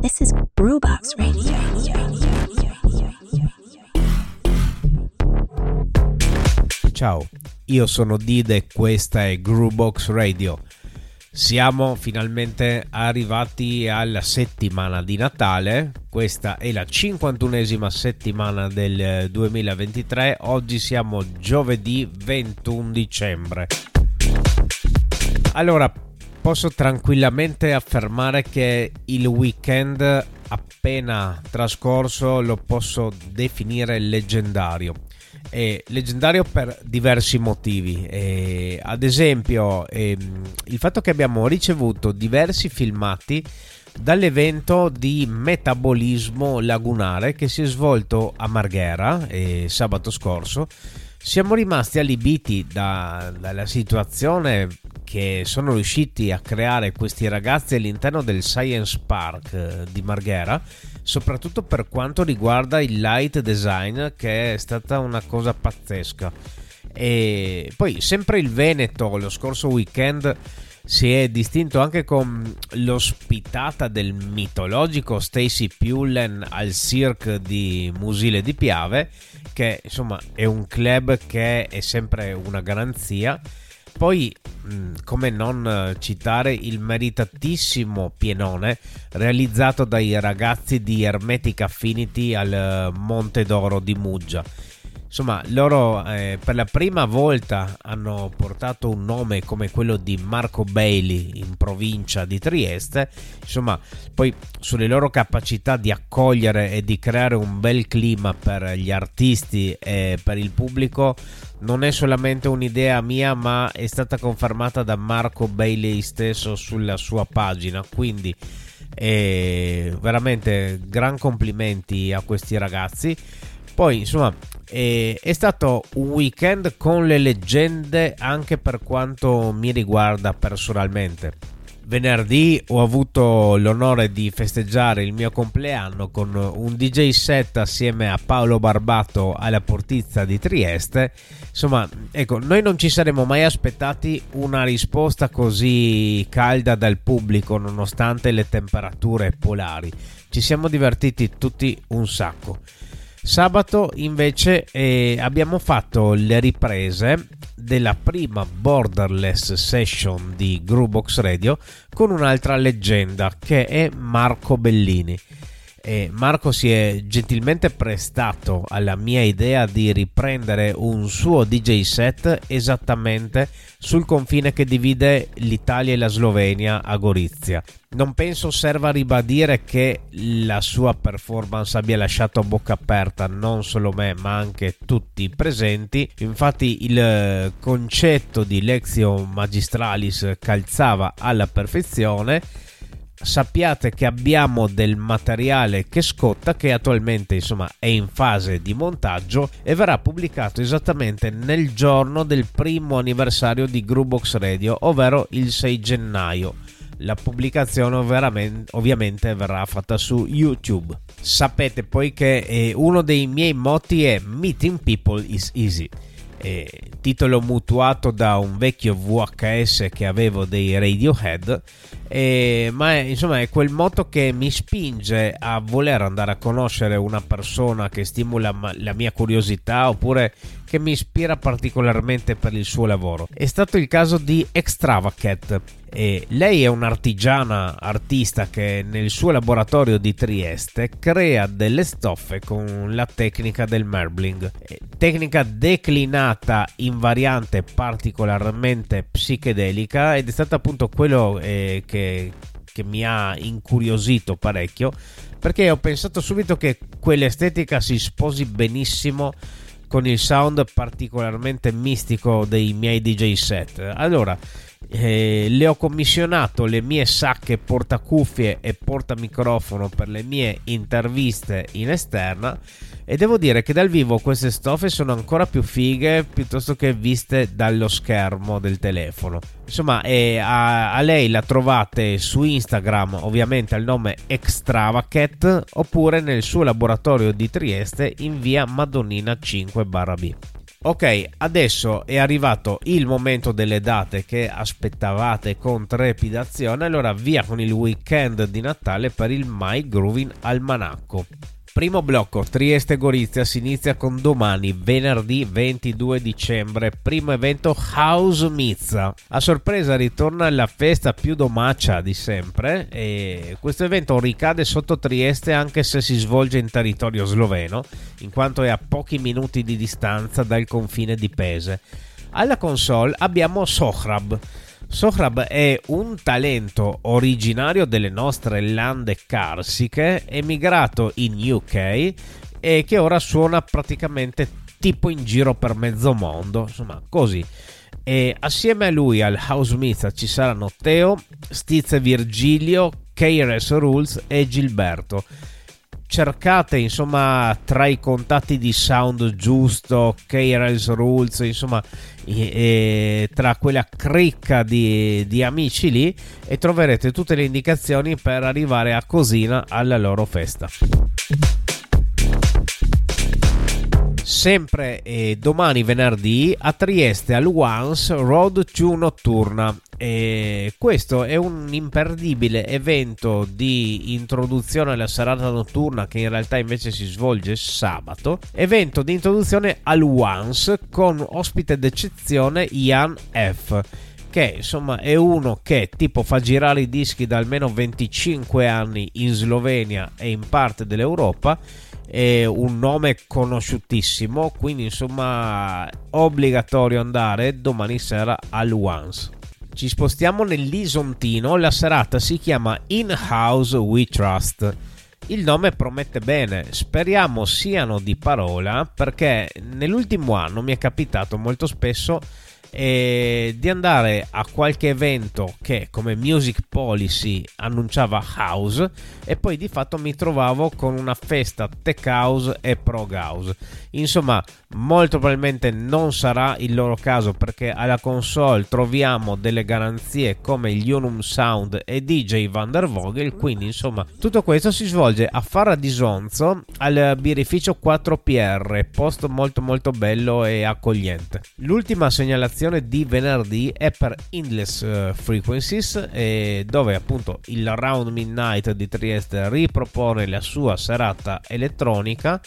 This is Brewbox Radio. Ciao, io sono Dide e questa è Groovebox Radio. Siamo finalmente arrivati alla settimana di Natale, questa è la 51esima settimana del 2023, oggi siamo giovedì 21 dicembre. Allora, posso tranquillamente affermare che il weekend appena trascorso lo posso definire leggendario. È leggendario per diversi motivi. E, ad esempio, ehm, il fatto che abbiamo ricevuto diversi filmati dall'evento di metabolismo lagunare che si è svolto a Marghera eh, sabato scorso. Siamo rimasti allibiti da, dalla situazione che sono riusciti a creare questi ragazzi all'interno del Science Park eh, di Marghera, soprattutto per quanto riguarda il light design, che è stata una cosa pazzesca. E poi sempre il Veneto lo scorso weekend si è distinto anche con l'ospitata del mitologico Stacy Pullen al Cirque di Musile di Piave, che insomma è un club che è sempre una garanzia poi, mm, come non citare il meritatissimo pienone realizzato dai ragazzi di Hermetic Affinity al Monte d'Oro di Muggia. Insomma, loro eh, per la prima volta hanno portato un nome come quello di Marco Bailey in provincia di Trieste. Insomma, poi sulle loro capacità di accogliere e di creare un bel clima per gli artisti e per il pubblico non è solamente un'idea mia, ma è stata confermata da Marco Bailey stesso sulla sua pagina. Quindi, eh, veramente gran complimenti a questi ragazzi. Poi, insomma, eh, è stato un weekend con le leggende anche per quanto mi riguarda personalmente venerdì ho avuto l'onore di festeggiare il mio compleanno con un DJ set assieme a Paolo Barbato alla Portizza di Trieste. Insomma, ecco, noi non ci saremmo mai aspettati una risposta così calda dal pubblico nonostante le temperature polari. Ci siamo divertiti tutti un sacco. Sabato invece eh, abbiamo fatto le riprese della prima borderless session di Groovebox Radio con un'altra leggenda che è Marco Bellini. E Marco si è gentilmente prestato alla mia idea di riprendere un suo DJ set esattamente sul confine che divide l'Italia e la Slovenia a Gorizia. Non penso serva ribadire che la sua performance abbia lasciato a bocca aperta non solo me ma anche tutti i presenti. Infatti il concetto di Lexio Magistralis calzava alla perfezione sappiate che abbiamo del materiale che scotta che attualmente insomma è in fase di montaggio e verrà pubblicato esattamente nel giorno del primo anniversario di Grubox Radio ovvero il 6 gennaio. La pubblicazione ovviamente verrà fatta su YouTube. Sapete poi che eh, uno dei miei motti è meeting people is easy. Eh, titolo mutuato da un vecchio VHS che avevo dei Radiohead eh, ma è, insomma è quel moto che mi spinge a voler andare a conoscere una persona che stimola la mia curiosità oppure che mi ispira particolarmente per il suo lavoro. È stato il caso di Extravacat. E lei è un'artigiana artista che nel suo laboratorio di Trieste crea delle stoffe con la tecnica del marbling, tecnica declinata in variante particolarmente psichedelica ed è stato appunto quello eh, che, che mi ha incuriosito parecchio perché ho pensato subito che quell'estetica si sposi benissimo con il sound particolarmente mistico dei miei DJ set. Allora, eh, le ho commissionato le mie sacche portacuffie e portamicrofono per le mie interviste in esterna e devo dire che dal vivo queste stoffe sono ancora più fighe piuttosto che viste dallo schermo del telefono. Insomma, eh, a, a, lei la trovate su Instagram, ovviamente al nome Extravacat, oppure nel suo laboratorio di Trieste in via Madonnina 5 B. Ok, adesso è arrivato il momento delle date che aspettavate con trepidazione, allora via con il weekend di Natale per il My Groovin Almanacco. Primo blocco Trieste Gorizia si inizia con domani, venerdì 22 dicembre, primo evento House Mizza. A sorpresa ritorna la festa più domaccia di sempre e questo evento ricade sotto Trieste anche se si svolge in territorio sloveno, in quanto è a pochi minuti di distanza dal confine di Pese. Alla console abbiamo Sohrab Sohrab è un talento originario delle nostre lande carsiche, emigrato in UK e che ora suona praticamente tipo in giro per mezzo mondo, insomma così. E assieme a lui al House Myth ci saranno Teo, Stiz Virgilio, KRS Rules e Gilberto cercate insomma tra i contatti di sound giusto KRS Rules insomma e, e, tra quella cricca di, di, amici lì e troverete tutte le indicazioni per arrivare a Cosina alla loro festa sempre eh, domani venerdì a Trieste al Once Road to Notturna e questo è un imperdibile evento di introduzione alla serata notturna che in realtà invece si svolge sabato. Evento di introduzione al Once con ospite d'eccezione Ian F che insomma è uno che tipo fa girare i dischi da almeno 25 anni in Slovenia e in parte dell'Europa è un nome conosciutissimo quindi insomma obbligatorio andare domani sera al Once ci spostiamo nell'Isontino, la serata si chiama In House We Trust. Il nome promette bene, speriamo siano di parola perché nell'ultimo anno mi è capitato molto spesso e di andare a qualche evento che come Music Policy annunciava house e poi di fatto mi trovavo con una festa tech house e prog house. Insomma molto probabilmente non sarà il loro caso perché alla console troviamo delle garanzie come gli Unum Sound e DJ Van der Vogel quindi insomma tutto questo si svolge a Farra di Sonzo al birrificio 4PR posto molto molto bello e accogliente. L'ultima segnalazione edizione di venerdì è per Endless uh, Frequencies eh, dove appunto il Round Midnight di Trieste ripropone la sua serata elettronica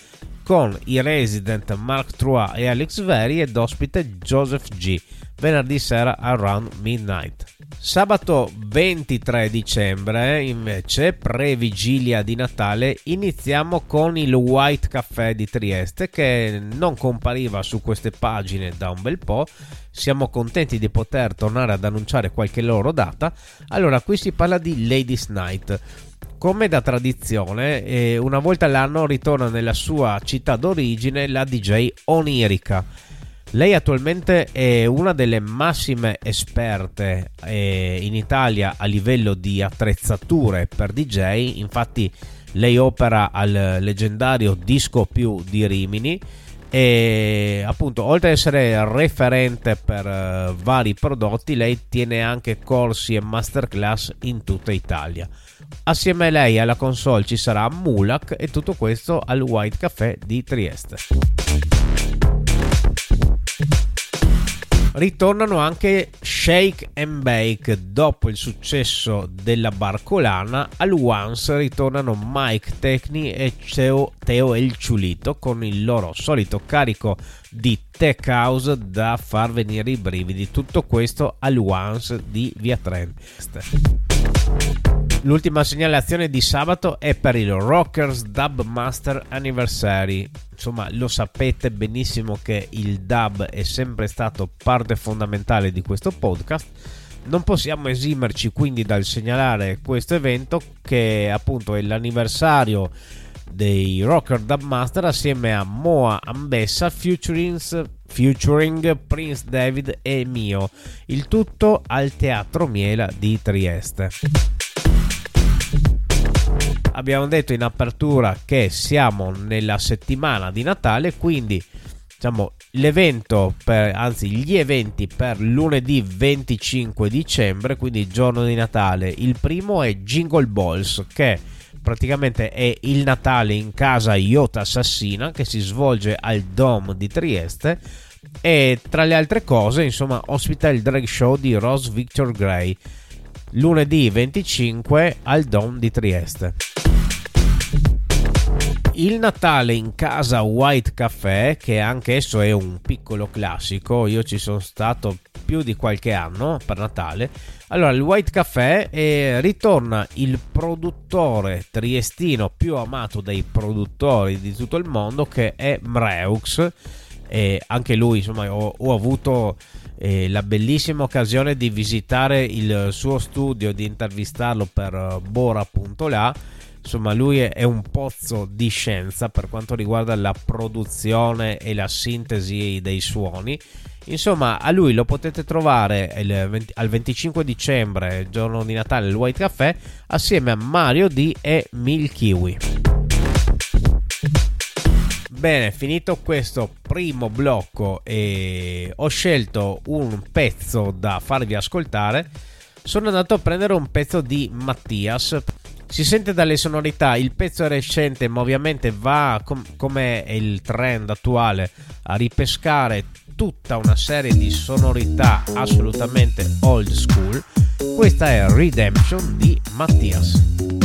con i resident Mark Trois e Alex Veri ed ospite Joseph G venerdì sera around midnight. Sabato 23 dicembre, invece, pre-vigilia di Natale, iniziamo con il White Café di Trieste che non compariva su queste pagine da un bel po'. Siamo contenti di poter tornare ad annunciare qualche loro data. Allora, qui si parla di Ladies Night. Come da tradizione, eh, una volta all'anno ritorna nella sua città d'origine la DJ Onirica lei attualmente è una delle massime esperte eh, in Italia a livello di attrezzature per DJ, infatti lei opera al leggendario Disco Più di Rimini. E appunto oltre ad essere referente per uh, vari prodotti lei tiene anche corsi e masterclass in tutta Italia. Assieme a lei alla console ci sarà Mulak e tutto questo al White Café di Trieste ritornano anche Shake and Bake. Dopo il successo della Barcolana al Once ritornano Mike Tecni e Teo, Teo El Ciulito con il loro solito carico di tech house da far venire i brividi tutto questo al Once di Via Trend L'ultima segnalazione di sabato è per il Rockers Dub Master Anniversary. Insomma, lo sapete benissimo che il dub è sempre stato parte fondamentale di questo podcast. Non possiamo esimerci quindi dal segnalare questo evento che appunto è l'anniversario dei Rocker Dub Master assieme a Moa Ambessa featuring, Prince David e Mio. Il tutto al Teatro Miela di Trieste abbiamo detto in apertura che siamo nella settimana di Natale, quindi diciamo l'evento per, anzi gli eventi per lunedì 25 dicembre, quindi giorno di Natale. Il primo è Jingle Balls che praticamente è il Natale in casa Iota Assassina che si svolge al Dom di Trieste e tra le altre cose insomma ospita il drag show di Rose Victor Gray lunedì 25 al Dom di Trieste. Il Natale in casa White Café, che anche esso è un piccolo classico, io ci sono stato più di qualche anno per Natale. Allora, il White Café eh, ritorna il produttore triestino più amato dai produttori di tutto il mondo, che è Mreux. E anche lui, insomma, ho, ho avuto eh, la bellissima occasione di visitare il suo studio, di intervistarlo per uh, Bora.la insomma lui è un pozzo di scienza per quanto riguarda la produzione e la sintesi dei suoni insomma a lui lo potete trovare il, al 25 dicembre giorno di Natale al White Café assieme a Mario D e Milkiwi Bene, finito questo primo blocco e ho scelto un pezzo da farvi ascoltare. Sono andato a prendere un pezzo di Mattias si sente dalle sonorità, il pezzo è recente, ma ovviamente va com- come è il trend attuale a ripescare tutta una serie di sonorità assolutamente old school. Questa è Redemption di Mattias.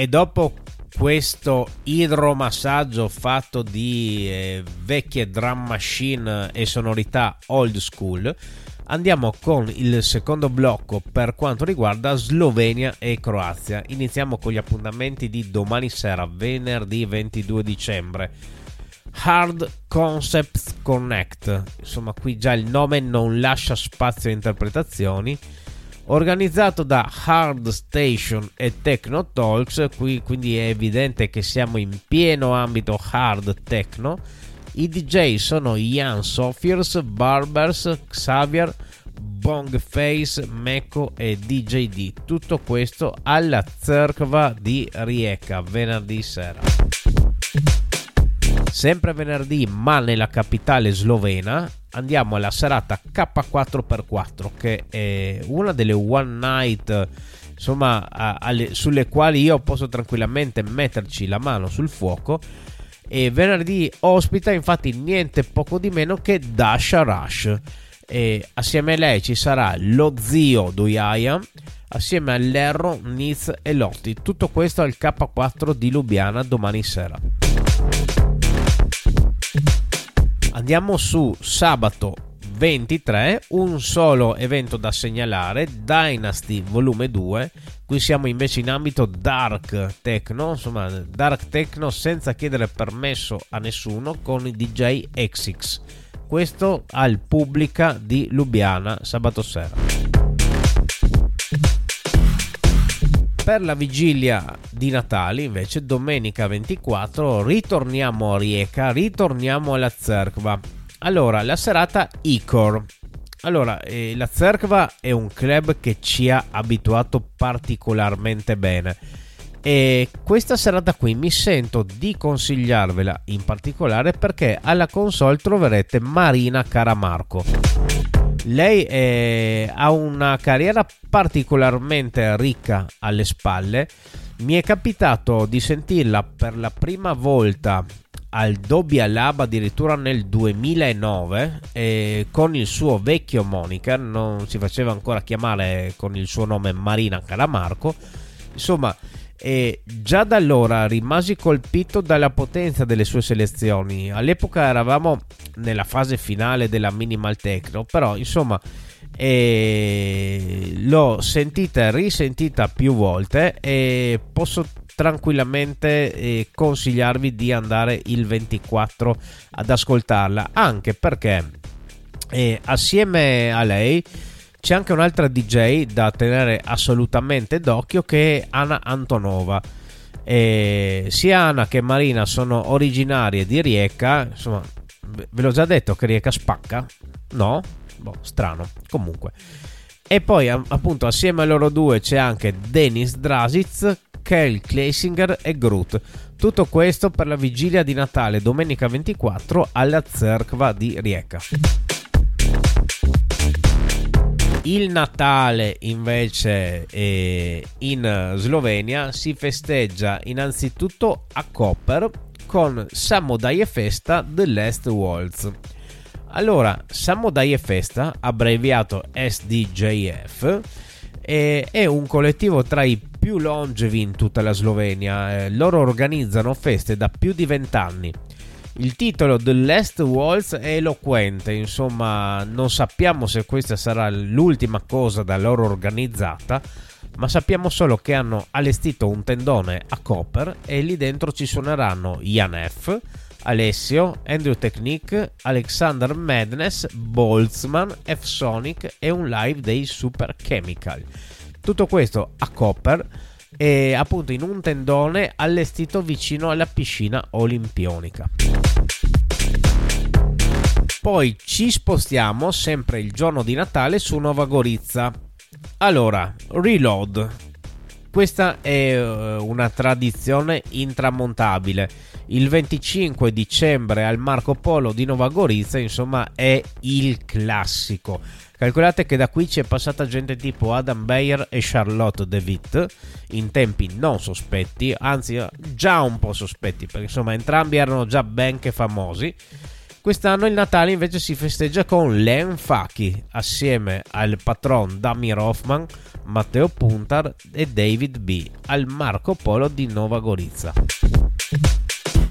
E dopo questo idromassaggio fatto di eh, vecchie drum machine e sonorità old school, andiamo con il secondo blocco per quanto riguarda Slovenia e Croazia. Iniziamo con gli appuntamenti di domani sera, venerdì 22 dicembre. Hard Concepts Connect, insomma qui già il nome non lascia spazio a interpretazioni organizzato da Hard Station e Techno Talks, qui quindi è evidente che siamo in pieno ambito hard techno. I DJ sono Ian Sofiers, Barbers, Xavier, Bongface, Meko e DJD. Tutto questo alla Zerkva di Rijeka venerdì sera. Sempre venerdì, ma nella capitale slovena, andiamo alla serata K4x4, che è una delle one night insomma, alle, sulle quali io posso tranquillamente metterci la mano sul fuoco. E venerdì ospita infatti niente poco di meno che Dasha Rush. E assieme a lei ci sarà lo zio Duyaia assieme all'Erro, Niz e Lotti. Tutto questo al K4 di Lubiana domani sera. Andiamo su sabato 23, un solo evento da segnalare, Dynasty Volume 2. Qui siamo invece in ambito dark techno, insomma, dark techno senza chiedere permesso a nessuno con i DJ XX. Questo al Pubblica di Lubiana sabato sera. Per la vigilia di Natale, invece, domenica 24, ritorniamo a Rieca, ritorniamo alla Zerkva. Allora, la serata Icor. Allora, eh, la Zerkva è un club che ci ha abituato particolarmente bene. E questa serata qui mi sento di consigliarvela in particolare perché alla console troverete Marina Caramarco. Lei è, ha una carriera particolarmente ricca alle spalle. Mi è capitato di sentirla per la prima volta al Dobbia Lab addirittura nel 2009 eh, con il suo vecchio moniker, non si faceva ancora chiamare con il suo nome Marina Calamarco. Insomma, e già da allora rimasi colpito dalla potenza delle sue selezioni. All'epoca eravamo nella fase finale della minimal techno, però insomma eh, l'ho sentita e risentita più volte e posso tranquillamente eh, consigliarvi di andare il 24 ad ascoltarla, anche perché eh, assieme a lei c'è anche un'altra DJ da tenere assolutamente d'occhio che è Anna Antonova. E sia Anna che Marina sono originarie di Rieca. Insomma, ve l'ho già detto che Rieca spacca? No? Boh, strano. Comunque. E poi appunto assieme a loro due c'è anche Denis Drasic, Kel Kleisinger e Groot. Tutto questo per la vigilia di Natale domenica 24 alla Zerkva di Rieca. Il Natale invece eh, in Slovenia si festeggia innanzitutto a Koper con Samodaje Festa The Last Waltz. Allora, Samodaje Festa, abbreviato SDJF, è un collettivo tra i più longevi in tutta la Slovenia. Eh, loro organizzano feste da più di vent'anni il titolo The Last Waltz è eloquente, insomma non sappiamo se questa sarà l'ultima cosa da loro organizzata, ma sappiamo solo che hanno allestito un tendone a Copper e lì dentro ci suoneranno Jan F., Alessio, Andrew Technique, Alexander Madness, Boltzmann, F-Sonic e un live dei Super Chemical. Tutto questo a Copper e appunto in un tendone allestito vicino alla piscina olimpionica. Poi ci spostiamo sempre il giorno di Natale su Nova Gorizia. Allora, reload. Questa è uh, una tradizione intramontabile. Il 25 dicembre al Marco Polo di Nova Gorizia, insomma, è il classico Calcolate che da qui c'è passata gente tipo Adam Bayer e Charlotte De Witt in tempi non sospetti, anzi già un po' sospetti, perché insomma entrambi erano già ben che famosi. Quest'anno il Natale invece si festeggia con Len Faki assieme al patron Damir Hoffman, Matteo Puntar e David B al Marco Polo di Nova Gorizia.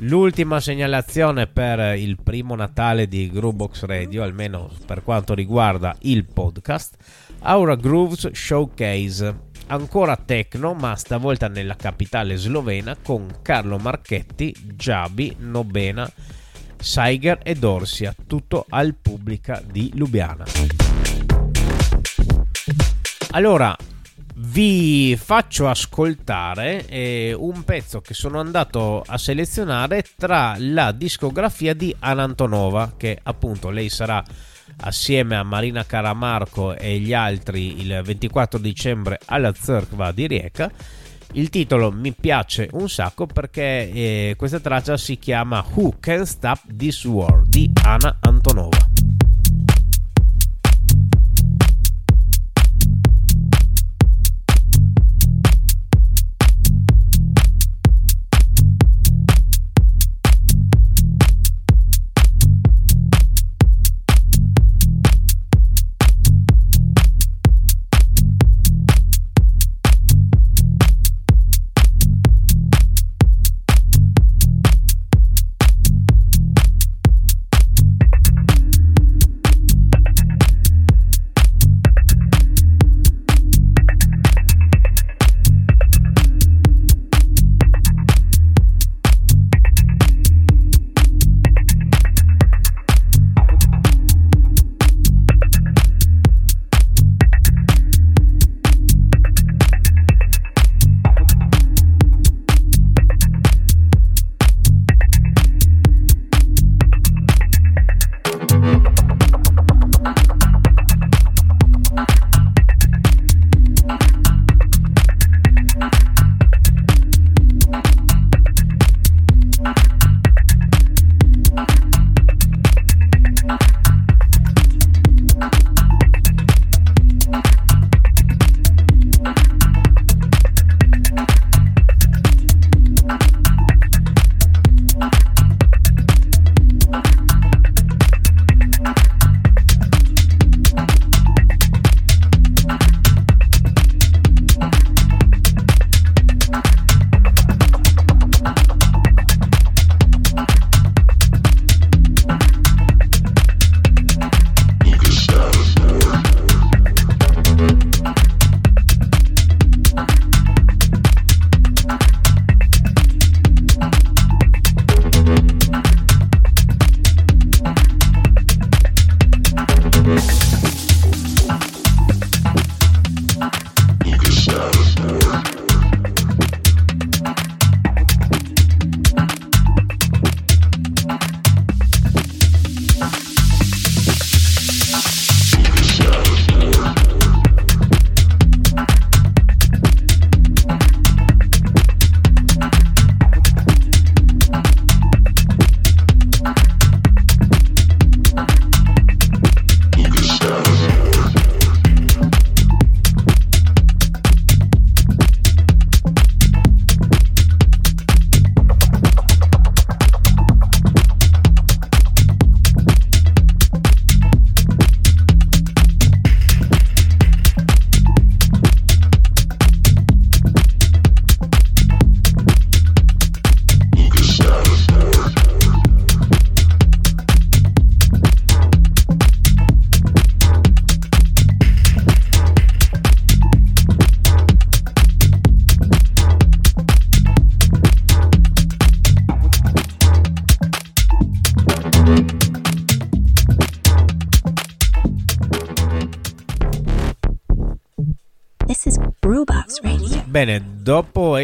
L'ultima segnalazione per il primo Natale di Groovebox Radio, almeno per quanto riguarda il podcast, Aura Grooves Showcase. Ancora techno, ma stavolta nella capitale slovena con Carlo Marchetti, Giabi, Nobena, Saiger e Dorsia, tutto al Pubblica di Lubiana. Allora, vi faccio ascoltare eh, un pezzo che sono andato a selezionare tra la discografia di Anantonova, che appunto lei sarà assieme a Marina Caramarco e gli altri il 24 dicembre alla Zerkva di Rieca. Il titolo mi piace un sacco perché eh, questa traccia si chiama Who Can Stop This War di Anna Antonova.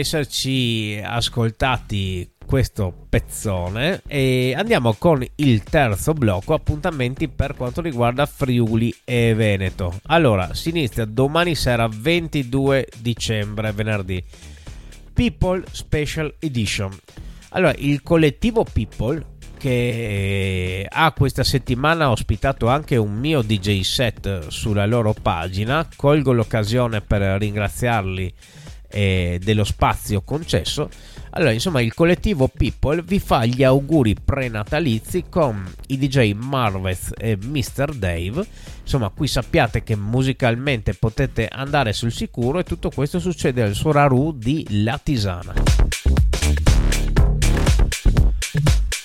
Esserci ascoltati questo pezzone. E andiamo con il terzo blocco appuntamenti per quanto riguarda Friuli e Veneto. Allora si inizia domani sera 22 dicembre venerdì. People Special Edition. Allora il collettivo People che ha questa settimana ospitato anche un mio DJ set sulla loro pagina colgo l'occasione per ringraziarli eh, dello spazio concesso. Allora, insomma, il collettivo People vi fa gli auguri prenatalizi con i DJ Marvez e Mr. Dave. Insomma, qui sappiate che musicalmente potete andare sul sicuro e tutto questo succede al Soraru di Latisana.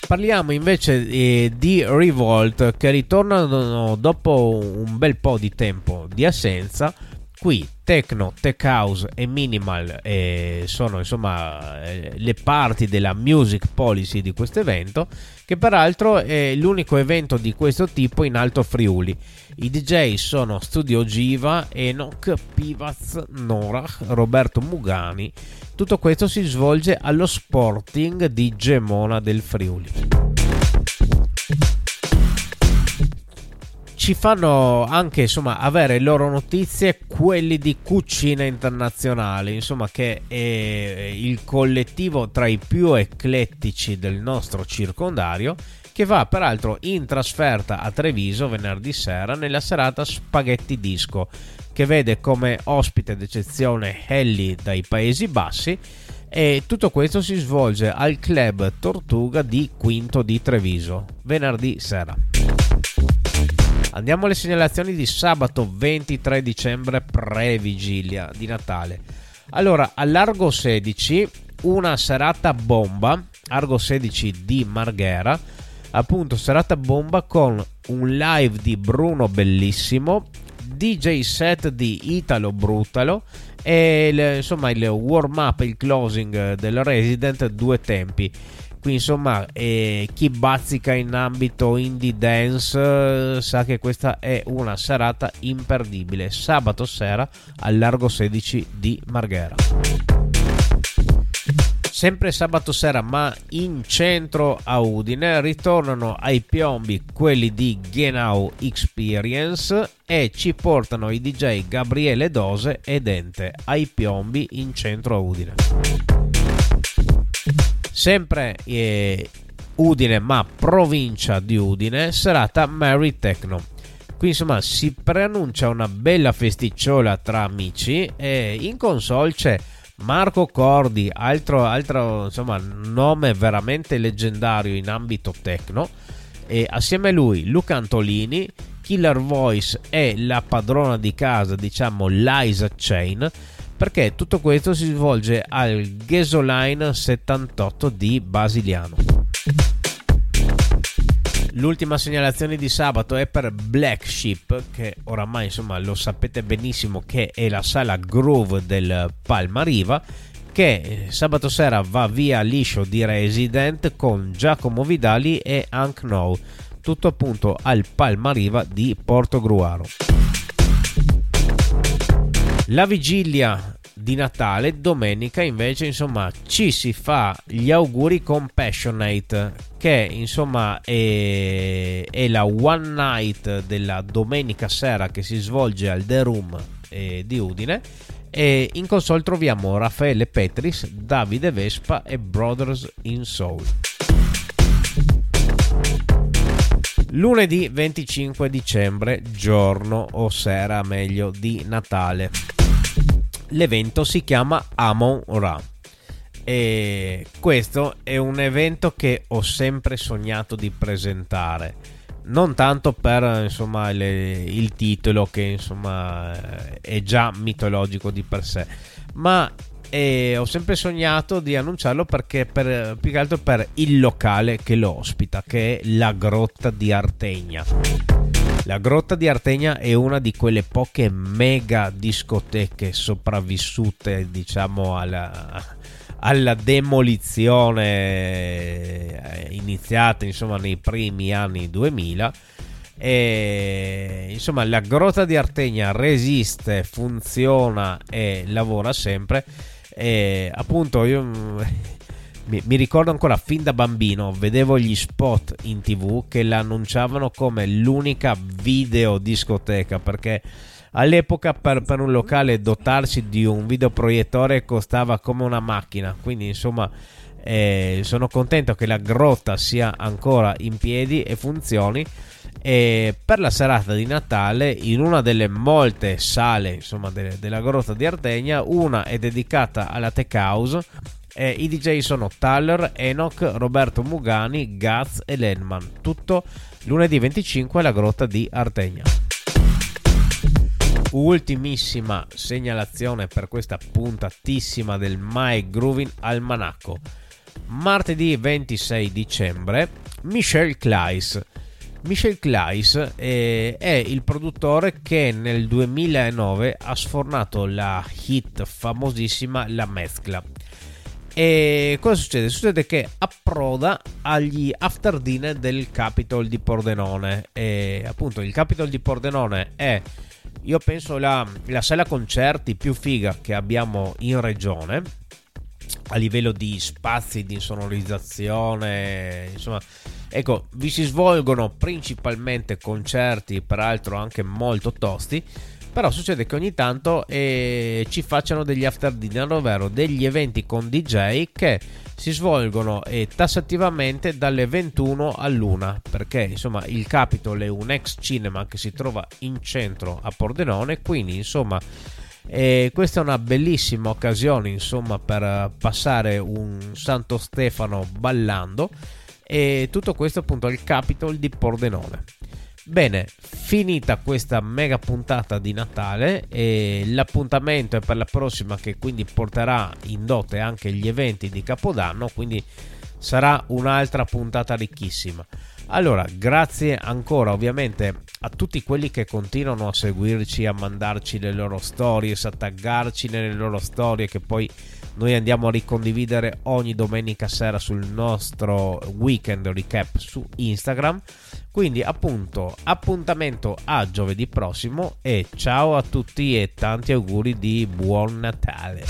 Parliamo invece eh, di Revolt che ritornano dopo un bel po' di tempo di assenza Qui techno, tech house e minimal eh, sono insomma eh, le parti della music policy di questo evento, che peraltro è l'unico evento di questo tipo in Alto Friuli. I DJ sono Studio Giva, Enoch, Pivaz, Norach, Roberto Mugani. Tutto questo si svolge allo Sporting di Gemona del Friuli. Ci fanno anche insomma avere loro notizie quelli di Cucina Internazionale insomma che è il collettivo tra i più eclettici del nostro circondario che va peraltro in trasferta a Treviso venerdì sera nella serata Spaghetti Disco che vede come ospite d'eccezione Helly dai Paesi Bassi e tutto questo si svolge al club Tortuga di Quinto di Treviso venerdì sera. Andiamo alle segnalazioni di sabato 23 dicembre pre-vigilia di Natale. Allora, a Largo 16, una serata bomba, Argo 16 di Marghera, appunto serata bomba con un live di Bruno Bellissimo, DJ set di Italo Brutalo e il, insomma il warm up, il closing del Resident due tempi qui insomma eh, chi bazzica in ambito indie dance eh, sa che questa è una serata imperdibile. Sabato sera al largo 16 di Marghera. Sempre sabato sera, ma in centro a Udine, ritornano ai piombi quelli di Genau Experience e ci portano i DJ Gabriele Dose e Dente ai piombi in centro a Udine sempre eh, Udine, ma provincia di Udine, serata Mary Techno. Qui insomma si preannuncia una bella festicciola tra amici e in console c'è Marco Cordi, altro, altro insomma, nome veramente leggendario in ambito techno, e assieme a lui Luca Antolini, Killer Voice e la padrona di casa, diciamo Liza Chain perché tutto questo si svolge al Gasoline 78 di Basiliano. L'ultima segnalazione di sabato è per Black Sheep, che oramai insomma lo sapete benissimo che è la sala Groove del Palma Riva, che sabato sera va via liscio di Resident con Giacomo Vidali e Hank Now, tutto appunto al Palma Riva di Porto Gruaro. La vigilia di Natale, domenica invece insomma ci si fa gli auguri Compassionate che insomma è, è la one night della domenica sera che si svolge al The Room eh, di Udine e in console troviamo Raffaele Petris, Davide Vespa e Brothers in Soul. Lunedì 25 dicembre, giorno o sera meglio di Natale l'evento si chiama Amon Ra. E questo è un evento che ho sempre sognato di presentare. Non tanto per insomma, le, il titolo, che insomma è già mitologico di per sé, ma e ho sempre sognato di annunciarlo perché per, più che altro per il locale che lo ospita, che è la Grotta di Artegna. La Grotta di Artegna è una di quelle poche mega discoteche sopravvissute, diciamo, alla, alla demolizione eh, iniziata insomma nei primi anni 2000 e, insomma la grotta di Artegna resiste funziona e lavora sempre. E appunto io mi, mi, ricordo ancora fin da bambino vedevo gli spot in tv che l'annunciavano come l'unica videodiscoteca perché all'epoca per, per, un locale dotarsi di un videoproiettore costava come una macchina. Quindi insomma eh, sono contento che la grotta sia ancora in piedi e funzioni. E per la serata di Natale in una delle molte sale insomma, de- della grotta di Ardegna una è dedicata alla tech house e i DJ sono Tyler, Enoch, Roberto Mugani, Gaz e Lenman. Tutto lunedì 25 alla grotta di Ardegna ultimissima segnalazione per questa puntatissima del My Groovin Almanacco. Martedì 26 dicembre Michelle Kleiss Michel Kleiss eh, è, il produttore che nel 2009 ha sfornato la hit famosissima La Mezcla. E cosa succede? Succede che approda agli after dinner del Capitol di Pordenone. E appunto il Capitol di Pordenone è, io penso, la, la sala concerti più figa che abbiamo in regione a livello di spazi, di insonorizzazione, insomma, ecco, vi si svolgono principalmente concerti, peraltro anche molto tosti, però succede che ogni tanto eh, ci facciano degli after dinner, ovvero degli eventi con DJ che si svolgono eh, tassativamente dalle 21 all'una, perché insomma il Capitol è un ex cinema che si trova in centro a Pordenone, quindi insomma e questa è una bellissima occasione insomma per passare un Santo Stefano ballando e tutto questo appunto al Capitol di Pordenone. Bene, finita questa mega puntata di Natale e l'appuntamento è per la prossima che quindi porterà in dote anche gli eventi di Capodanno, quindi sarà un'altra puntata ricchissima. Allora, grazie ancora ovviamente a tutti quelli che continuano a seguirci, a mandarci le loro stories, a taggarci nelle loro storie che poi noi andiamo a ricondividere ogni domenica sera sul nostro weekend recap su Instagram. Quindi appunto appuntamento a giovedì prossimo e ciao a tutti e tanti auguri di buon Natale.